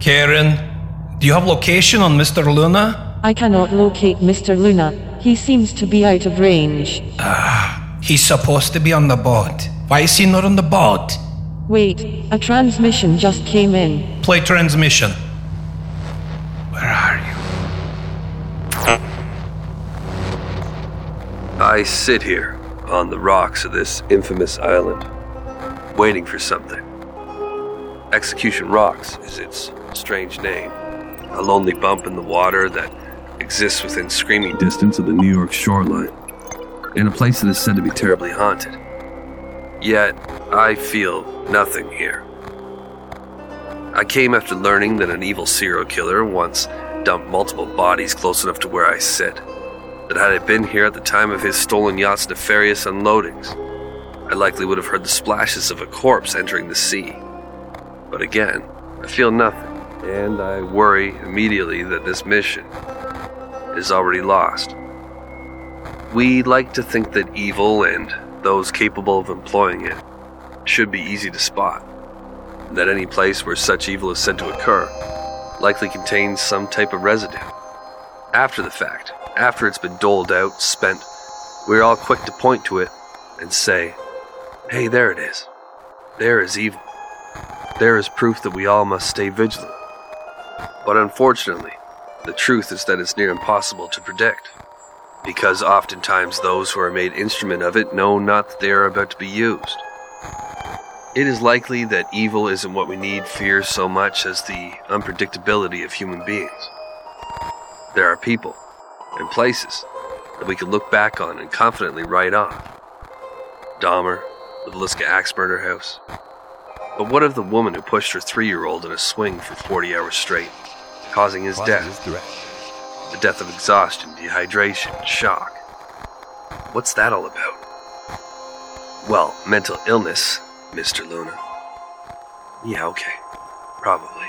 Karen, do you have location on Mr. Luna? I cannot locate Mr. Luna. He seems to be out of range. Ah, He's supposed to be on the boat. Why is he not on the boat? Wait, a transmission just came in. Play transmission. Where are you? I sit here on the rocks of this infamous island, waiting for something. Execution Rocks is its strange name. A lonely bump in the water that exists within screaming distance of the New York shoreline, in a place that is said to be terribly haunted. Yet, I feel nothing here. I came after learning that an evil serial killer once dumped multiple bodies close enough to where I sit. That had I been here at the time of his stolen yacht's nefarious unloadings, I likely would have heard the splashes of a corpse entering the sea. But again, I feel nothing, and I worry immediately that this mission is already lost. We like to think that evil and those capable of employing it should be easy to spot, that any place where such evil is said to occur likely contains some type of residue. After the fact, after it's been doled out, spent, we're all quick to point to it and say, hey, there it is. There is evil. There is proof that we all must stay vigilant. But unfortunately, the truth is that it's near impossible to predict, because oftentimes those who are made instrument of it know not that they are about to be used. It is likely that evil isn't what we need fear so much as the unpredictability of human beings. There are people and places that we can look back on and confidently write off. Dahmer, the Villisca Axe Murder House. But what of the woman who pushed her three year old in a swing for 40 hours straight, causing his death? The death of exhaustion, dehydration, shock. What's that all about? Well, mental illness, Mr. Luna. Yeah, okay. Probably.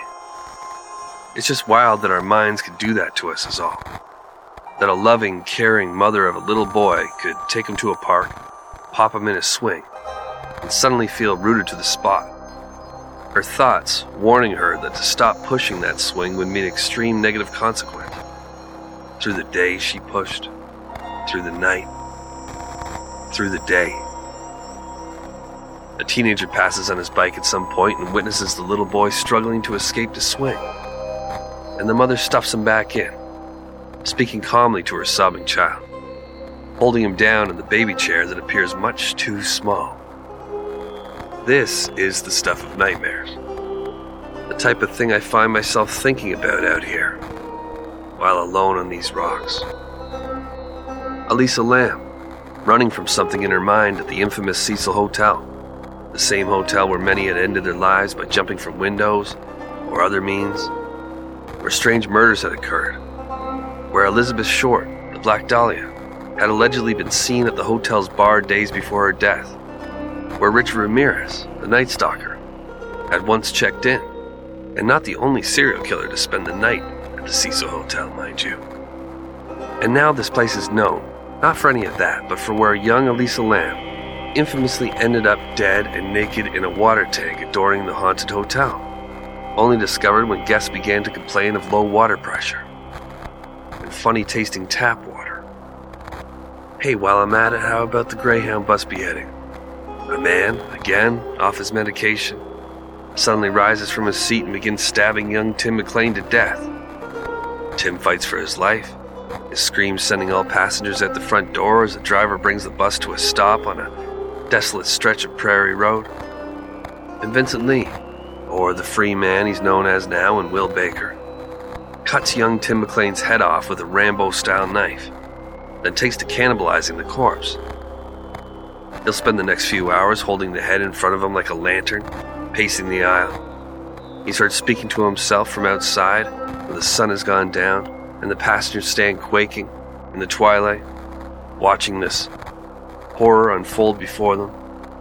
It's just wild that our minds could do that to us, is all. That a loving, caring mother of a little boy could take him to a park, pop him in a swing, and suddenly feel rooted to the spot. Her thoughts warning her that to stop pushing that swing would mean extreme negative consequence. Through the day she pushed, through the night, through the day. A teenager passes on his bike at some point and witnesses the little boy struggling to escape the swing. And the mother stuffs him back in, speaking calmly to her sobbing child, holding him down in the baby chair that appears much too small. This is the stuff of nightmares. The type of thing I find myself thinking about out here, while alone on these rocks. Elisa Lam, running from something in her mind at the infamous Cecil Hotel, the same hotel where many had ended their lives by jumping from windows or other means, where strange murders had occurred, where Elizabeth Short, the Black Dahlia, had allegedly been seen at the hotel's bar days before her death, where Richard Ramirez, the Night Stalker, had once checked in, and not the only serial killer to spend the night at the Cecil Hotel, mind you. And now this place is known, not for any of that, but for where young Elisa Lam infamously ended up dead and naked in a water tank adorning the haunted hotel, only discovered when guests began to complain of low water pressure and funny tasting tap water. Hey, while I'm at it, how about the Greyhound bus beheading? A man, again, off his medication, suddenly rises from his seat and begins stabbing young Tim McLean to death. Tim fights for his life, his screams sending all passengers at the front door as the driver brings the bus to a stop on a desolate stretch of Prairie Road. And Vincent Li, or the free man he's known as now, and Will Baker, cuts young Tim McLean's head off with a Rambo style knife, then takes to cannibalizing the corpse. He'll spend the next few hours holding the head in front of him like a lantern, pacing the aisle. He's heard speaking to himself from outside when the sun has gone down and the passengers stand quaking in the twilight, watching this horror unfold before them.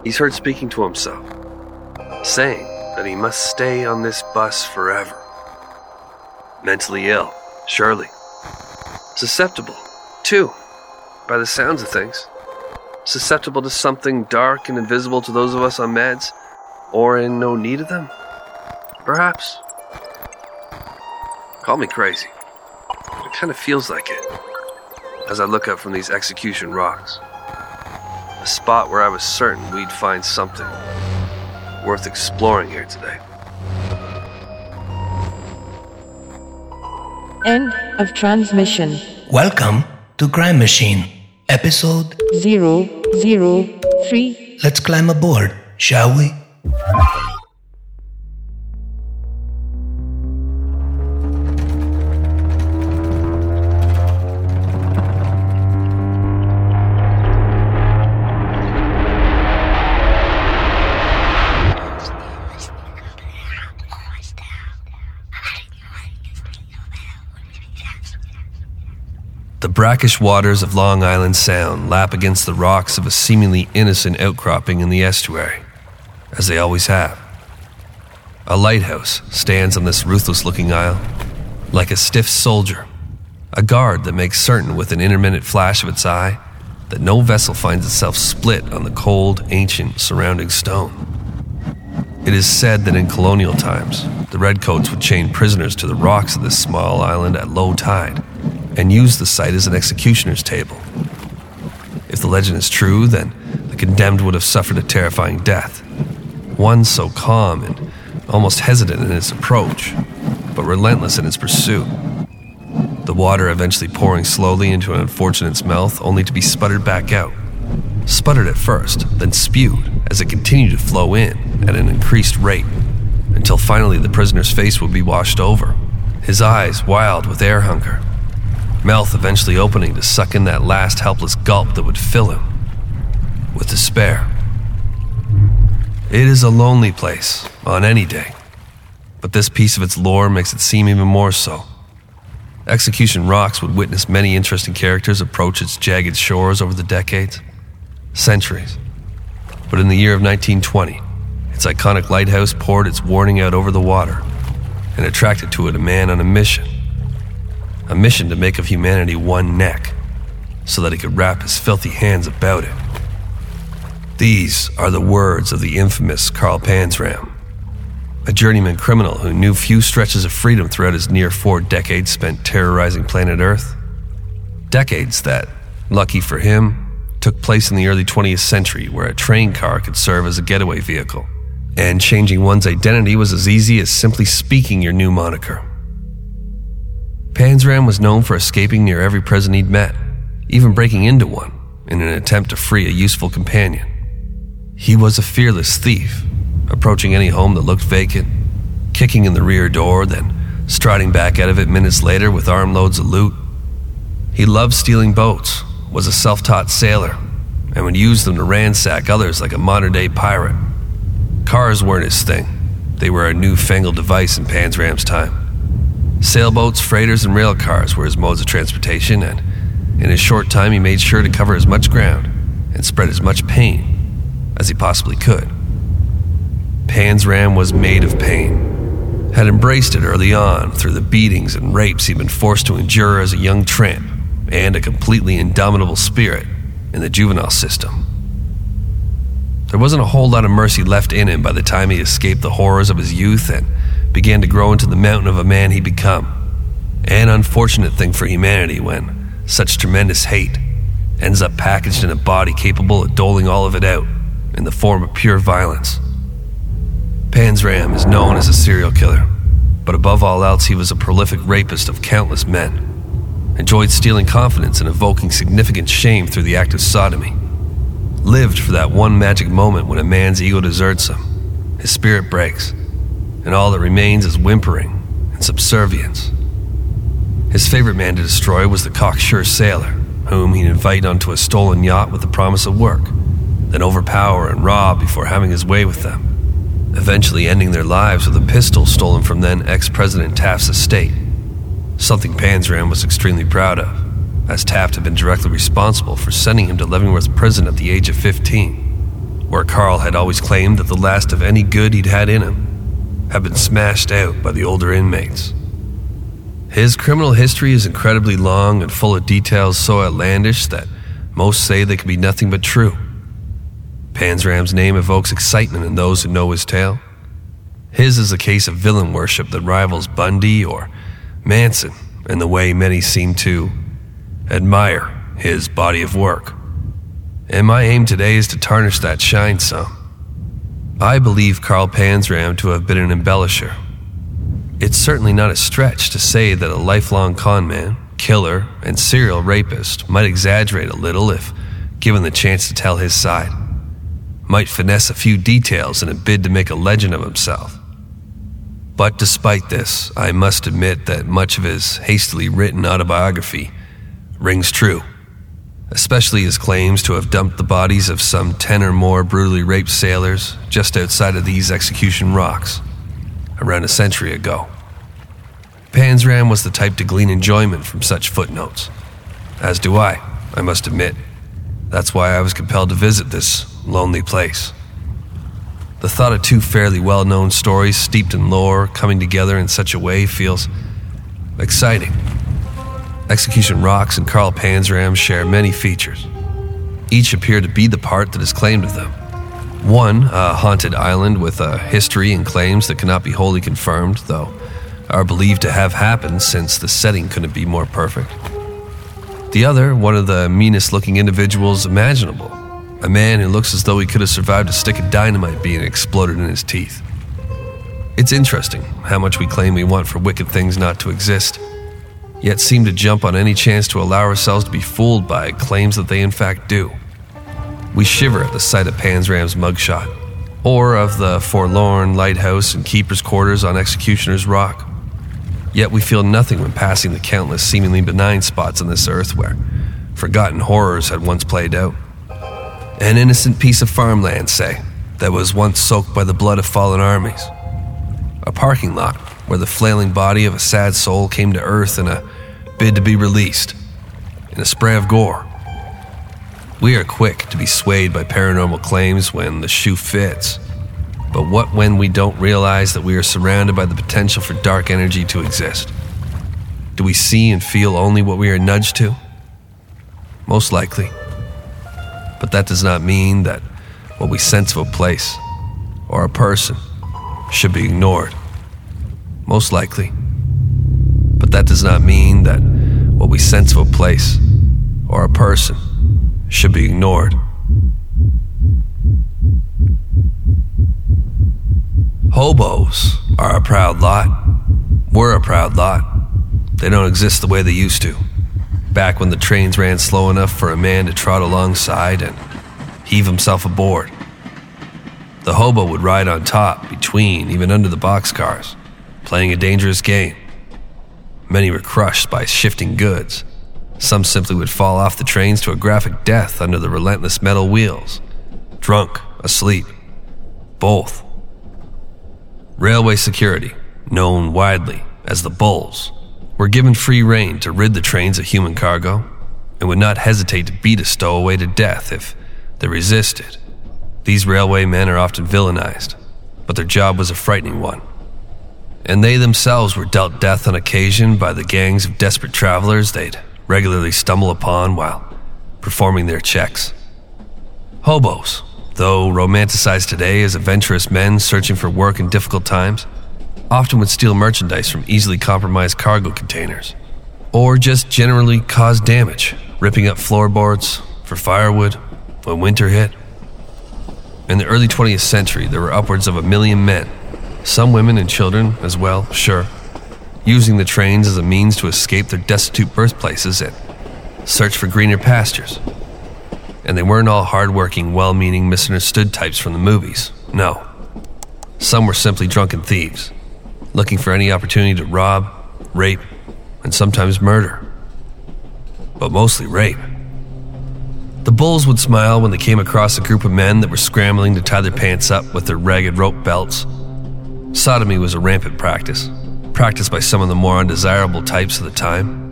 He's heard speaking to himself, saying that he must stay on this bus forever. Mentally ill, surely. Susceptible, too, by the sounds of things. Susceptible to something dark and invisible to those of us on meds, or in no need of them? Perhaps. Call me crazy. It kind of feels like it as I look up from these execution rocks. A spot where I was certain we'd find something worth exploring here today. End of transmission. Welcome to Crime Machine, episode. 003. Let's climb aboard, shall we? Brackish waters of Long Island Sound lap against the rocks of a seemingly innocent outcropping in the estuary, as they always have. A lighthouse stands on this ruthless looking isle, like a stiff soldier, a guard that makes certain with an intermittent flash of its eye that no vessel finds itself split on the cold, ancient surrounding stone. It is said that in colonial times, the redcoats would chain prisoners to the rocks of this small island at low tide and used the site as an executioner's table. If the legend is true, then the condemned would have suffered a terrifying death. One so calm and almost hesitant in its approach, but relentless in its pursuit. The water eventually pouring slowly into an unfortunate's mouth, only to be sputtered back out. Sputtered at first, then spewed as it continued to flow in at an increased rate, until finally the prisoner's face would be washed over, his eyes wild with air hunger mouth eventually opening to suck in that last helpless gulp that would fill him with despair. It is a lonely place on any day, but this piece of its lore makes it seem even more so. Execution Rocks would witness many interesting characters approach its jagged shores over the decades, centuries. But in the year of 1920, its iconic lighthouse poured its warning out over the water and attracted to it a man on a mission a mission to make of humanity one neck, so that he could wrap his filthy hands about it. These are the words of the infamous Carl Panzram, a journeyman criminal who knew few stretches of freedom throughout his near four decades spent terrorizing planet Earth. Decades that, lucky for him, took place in the early 20th century where a train car could serve as a getaway vehicle, and changing one's identity was as easy as simply speaking your new moniker. Panzram was known for escaping near every prison he'd met, even breaking into one in an attempt to free a useful companion. He was a fearless thief, approaching any home that looked vacant, kicking in the rear door, then striding back out of it minutes later with armloads of loot. He loved stealing boats, was a self taught sailor, and would use them to ransack others like a modern day pirate. Cars weren't his thing, they were a newfangled device in Panzram's time. Sailboats, freighters, and rail cars were his modes of transportation, and in a short time he made sure to cover as much ground and spread as much pain as he possibly could. Panzram was made of pain, had embraced it early on through the beatings and rapes he'd been forced to endure as a young tramp, and a completely indomitable spirit in the juvenile system. There wasn't a whole lot of mercy left in him by the time he escaped the horrors of his youth and began to grow into the mountain of a man he'd become. An unfortunate thing for humanity when such tremendous hate ends up packaged in a body capable of doling all of it out in the form of pure violence. Panzram is known as a serial killer, but above all else, he was a prolific rapist of countless men. Enjoyed stealing confidence and evoking significant shame through the act of sodomy. Lived for that one magic moment when a man's ego deserts him, his spirit breaks, and all that remains is whimpering and subservience. His favorite man to destroy was the cocksure sailor, whom he'd invite onto a stolen yacht with the promise of work, then overpower and rob before having his way with them, eventually ending their lives with a pistol stolen from then ex President Taft's estate. Something Panzram was extremely proud of, as Taft had been directly responsible for sending him to Leavenworth Prison at the age of 15, where Carl had always claimed that the last of any good he'd had in him have been smashed out by the older inmates. His criminal history is incredibly long and full of details so outlandish that most say they can be nothing but true. Panzram's name evokes excitement in those who know his tale. His is a case of villain worship that rivals Bundy or Manson and the way many seem to admire his body of work. And my aim today is to tarnish that shine some. I believe Carl Panzram to have been an embellisher. It's certainly not a stretch to say that a lifelong conman, killer, and serial rapist might exaggerate a little if given the chance to tell his side. Might finesse a few details in a bid to make a legend of himself. But despite this, I must admit that much of his hastily written autobiography rings true, especially his claims to have dumped the bodies of some 10 or more brutally raped sailors just outside of these execution rocks around a century ago. Panzram was the type to glean enjoyment from such footnotes, as do I, I must admit. That's why I was compelled to visit this lonely place. The thought of two fairly well known stories steeped in lore coming together in such a way feels exciting. Execution Rocks and Carl Panzram share many features. Each appear to be the part that is claimed of them. One, a haunted island with a history and claims that cannot be wholly confirmed, though are believed to have happened since the setting couldn't be more perfect. The other, one of the meanest looking individuals imaginable, a man who looks as though he could have survived a stick of dynamite being exploded in his teeth. It's interesting how much we claim we want for wicked things not to exist, yet seem to jump on any chance to allow ourselves to be fooled by claims that they in fact do. We shiver at the sight of Panzram's mugshot, or of the forlorn lighthouse and keeper's quarters on Executioner's Rock. Yet we feel nothing when passing the countless seemingly benign spots on this earth where forgotten horrors had once played out. An innocent piece of farmland, say, that was once soaked by the blood of fallen armies. A parking lot where the flailing body of a sad soul came to earth in a bid to be released, in a spray of gore. We are quick to be swayed by paranormal claims when the shoe fits. But what when we don't realize that we are surrounded by the potential for dark energy to exist? Do we see and feel only what we are nudged to? Most likely. But that does not mean that what we sense of a place or a person should be ignored. Most likely. But that does not mean that what we sense of a place or a person should be ignored. Hobos are a proud lot. We're a proud lot. They don't exist the way they used to. Back when the trains ran slow enough for a man to trot alongside and heave himself aboard. The hobo would ride on top, between, even under the boxcars, playing a dangerous game. Many were crushed by shifting goods. Some simply would fall off the trains to a graphic death under the relentless metal wheels. Drunk, asleep. Both. Railway security, known widely as the Bulls, were given free rein to rid the trains of human cargo and would not hesitate to beat a stowaway to death if they resisted. These railway men are often villainized, but their job was a frightening one. And they themselves were dealt death on occasion by the gangs of desperate travelers they'd regularly stumble upon while performing their checks. Hobos, though romanticized today as adventurous men searching for work in difficult times, often would steal merchandise from easily compromised cargo containers, or just generally cause damage, ripping up floorboards for firewood when winter hit. In the early 20th century, there were upwards of a million men, some women and children as well, sure, using the trains as a means to escape their destitute birthplaces and search for greener pastures. And they weren't all hardworking, well meaning, misunderstood types from the movies. No. Some were simply drunken thieves, looking for any opportunity to rob, rape, and sometimes murder. But mostly rape. The bulls would smile when they came across a group of men that were scrambling to tie their pants up with their ragged rope belts. Sodomy was a rampant practice, practiced by some of the more undesirable types of the time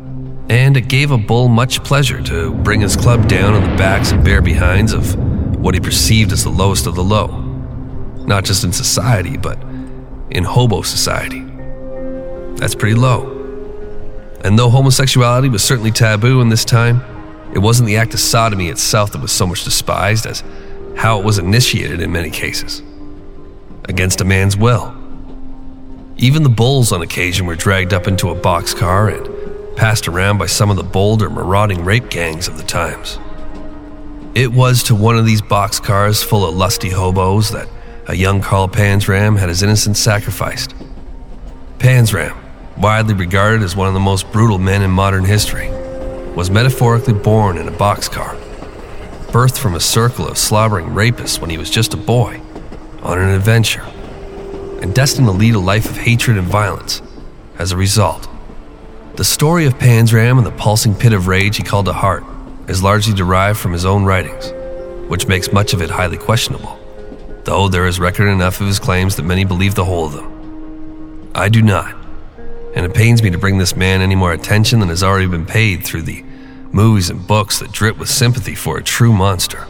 and it gave a bull much pleasure to bring his club down on the backs and bare behinds of what he perceived as the lowest of the low. Not just in society, but in hobo society. That's pretty low. And though homosexuality was certainly taboo in this time, it wasn't the act of sodomy itself that was so much despised as how it was initiated in many cases against a man's will. Even the bulls on occasion were dragged up into a boxcar and passed around by some of the bolder, marauding rape gangs of the times. It was to one of these boxcars full of lusty hobos that a young Carl Panzram had his innocence sacrificed. Panzram, widely regarded as one of the most brutal men in modern history, was metaphorically born in a boxcar, birthed from a circle of slobbering rapists when he was just a boy, on an adventure, and destined to lead a life of hatred and violence as a result. The story of Panzram and the pulsing pit of rage he called a heart is largely derived from his own writings, which makes much of it highly questionable, though there is record enough of his claims that many believe the whole of them. I do not, and it pains me to bring this man any more attention than has already been paid through the movies and books that drip with sympathy for a true monster.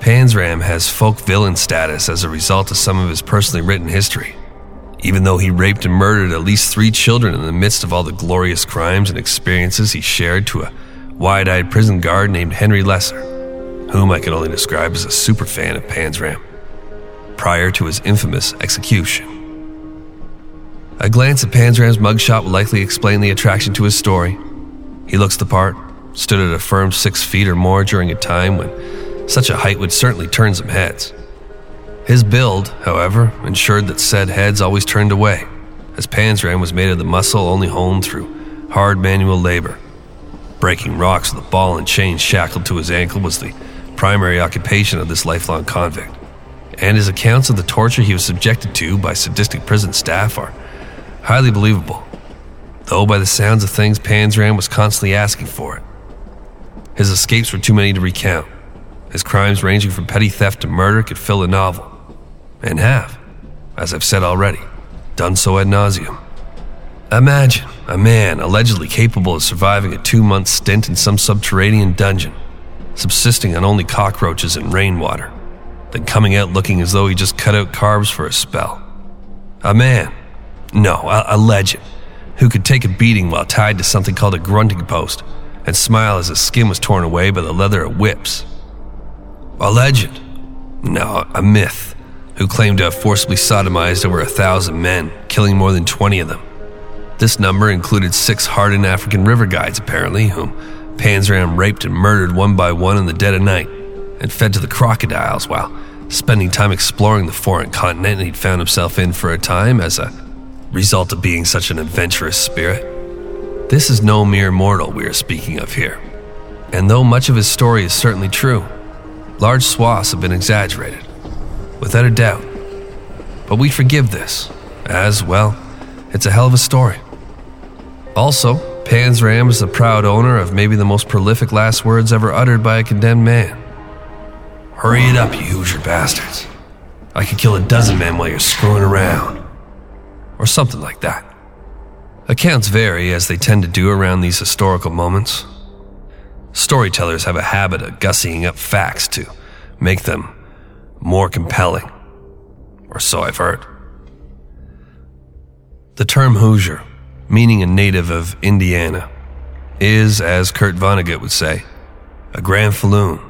Panzram has folk villain status as a result of some of his personally written history, even though he raped and murdered at least three children in the midst of all the glorious crimes and experiences he shared to a wide eyed prison guard named Henry Lesser, whom I can only describe as a super fan of Panzram, prior to his infamous execution. A glance at Panzram's mugshot will likely explain the attraction to his story. He looks the part, stood at a firm six feet or more during a time when such a height would certainly turn some heads. His build, however, ensured that said heads always turned away, as Panzram was made of the muscle only honed through hard manual labor. Breaking rocks with a ball and chain shackled to his ankle was the primary occupation of this lifelong convict, and his accounts of the torture he was subjected to by sadistic prison staff are highly believable, though by the sounds of things, Panzram was constantly asking for it. His escapes were too many to recount. His crimes, ranging from petty theft to murder, could fill a novel, and have, as I've said already, done so ad nauseum. Imagine a man allegedly capable of surviving a two month stint in some subterranean dungeon, subsisting on only cockroaches and rainwater, then coming out looking as though he just cut out carbs for a spell. A man, no, a, a legend, who could take a beating while tied to something called a grunting post and smile as his skin was torn away by the leather of whips. A legend, no, a myth, who claimed to have forcibly sodomized over a thousand men, killing more than 20 of them this number included six hardened African river guides, apparently, whom Panzram raped and murdered one by one in the dead of night, and fed to the crocodiles while spending time exploring the foreign continent he'd found himself in for a time as a result of being such an adventurous spirit. This is no mere mortal we are speaking of here. And though much of his story is certainly true, large swaths have been exaggerated, without a doubt. But we forgive this, as, well, it's a hell of a story. Also, Panzram is the proud owner of maybe the most prolific last words ever uttered by a condemned man. Hurry it up, you Hoosier bastards. I could kill a dozen men while you're screwing around. Or something like that. Accounts vary, as they tend to do around these historical moments. Storytellers have a habit of gussying up facts to make them more compelling. Or so I've heard. The term Hoosier meaning a native of Indiana, is, as Kurt Vonnegut would say, a granfalloon.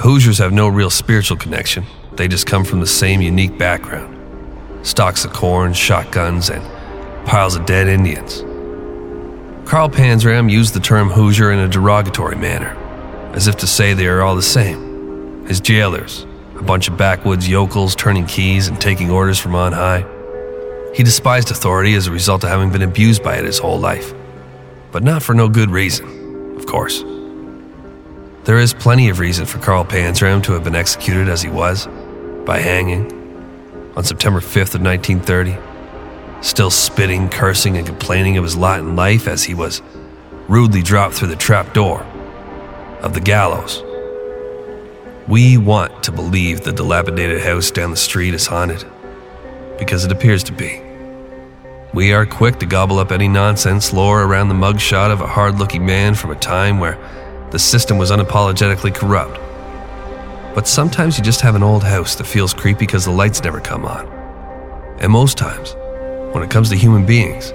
Hoosiers have no real spiritual connection, they just come from the same unique background stalks of corn, shotguns, and piles of dead Indians. Carl Panzram used the term Hoosier in a derogatory manner, as if to say they are all the same. His jailers, a bunch of backwoods yokels turning keys and taking orders from on high. He despised authority as a result of having been abused by it his whole life. But not for no good reason, of course. There is plenty of reason for Carl Panzram to have been executed as he was, by hanging, on September 5th of 1930, still spitting, cursing, and complaining of his lot in life as he was rudely dropped through the trap door of the gallows. We want to believe the dilapidated house down the street is haunted, because it appears to be. We are quick to gobble up any nonsense lore around the mugshot of a hard looking man from a time where the system was unapologetically corrupt. But sometimes you just have an old house that feels creepy because the lights never come on. And most times, when it comes to human beings,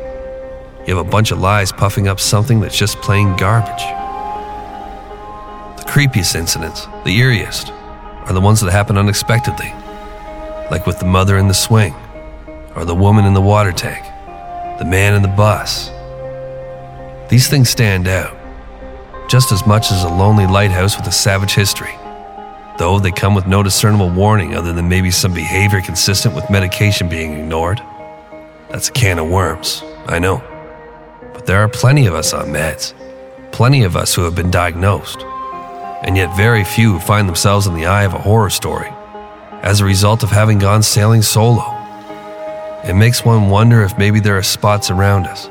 you have a bunch of lies puffing up something that's just plain garbage. The creepiest incidents, the eeriest, are the ones that happen unexpectedly, like with the mother in the swing or the woman in the water tank, the man in the bus. These things stand out, just as much as a lonely lighthouse with a savage history, though they come with no discernible warning other than maybe some behavior consistent with medication being ignored. That's a can of worms, I know. But there are plenty of us on meds, plenty of us who have been diagnosed, and yet very few who find themselves in the eye of a horror story as a result of having gone sailing solo. It makes one wonder if maybe there are spots around us,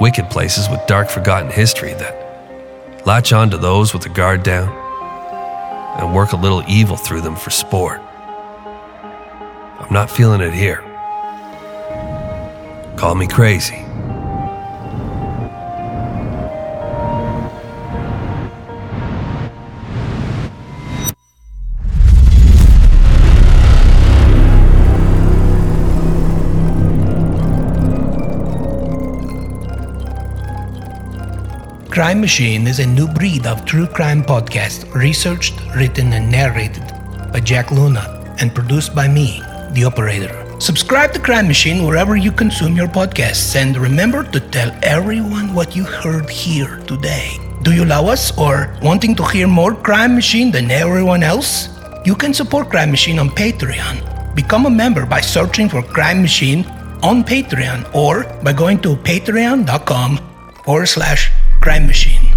wicked places with dark forgotten history that latch on to those with the guard down and work a little evil through them for sport. I'm not feeling it here. Call me crazy. Crime Machine is a new breed of true crime podcast, researched, written, and narrated by Jack Luna and produced by me, the operator. Subscribe to Crime Machine wherever you consume your podcasts and remember to tell everyone what you heard here today. Do you love us or wanting to hear more Crime Machine than everyone else? You can support Crime Machine on Patreon. Become a member by searching for Crime Machine on Patreon or by going to patreon.com forward slash crime machine.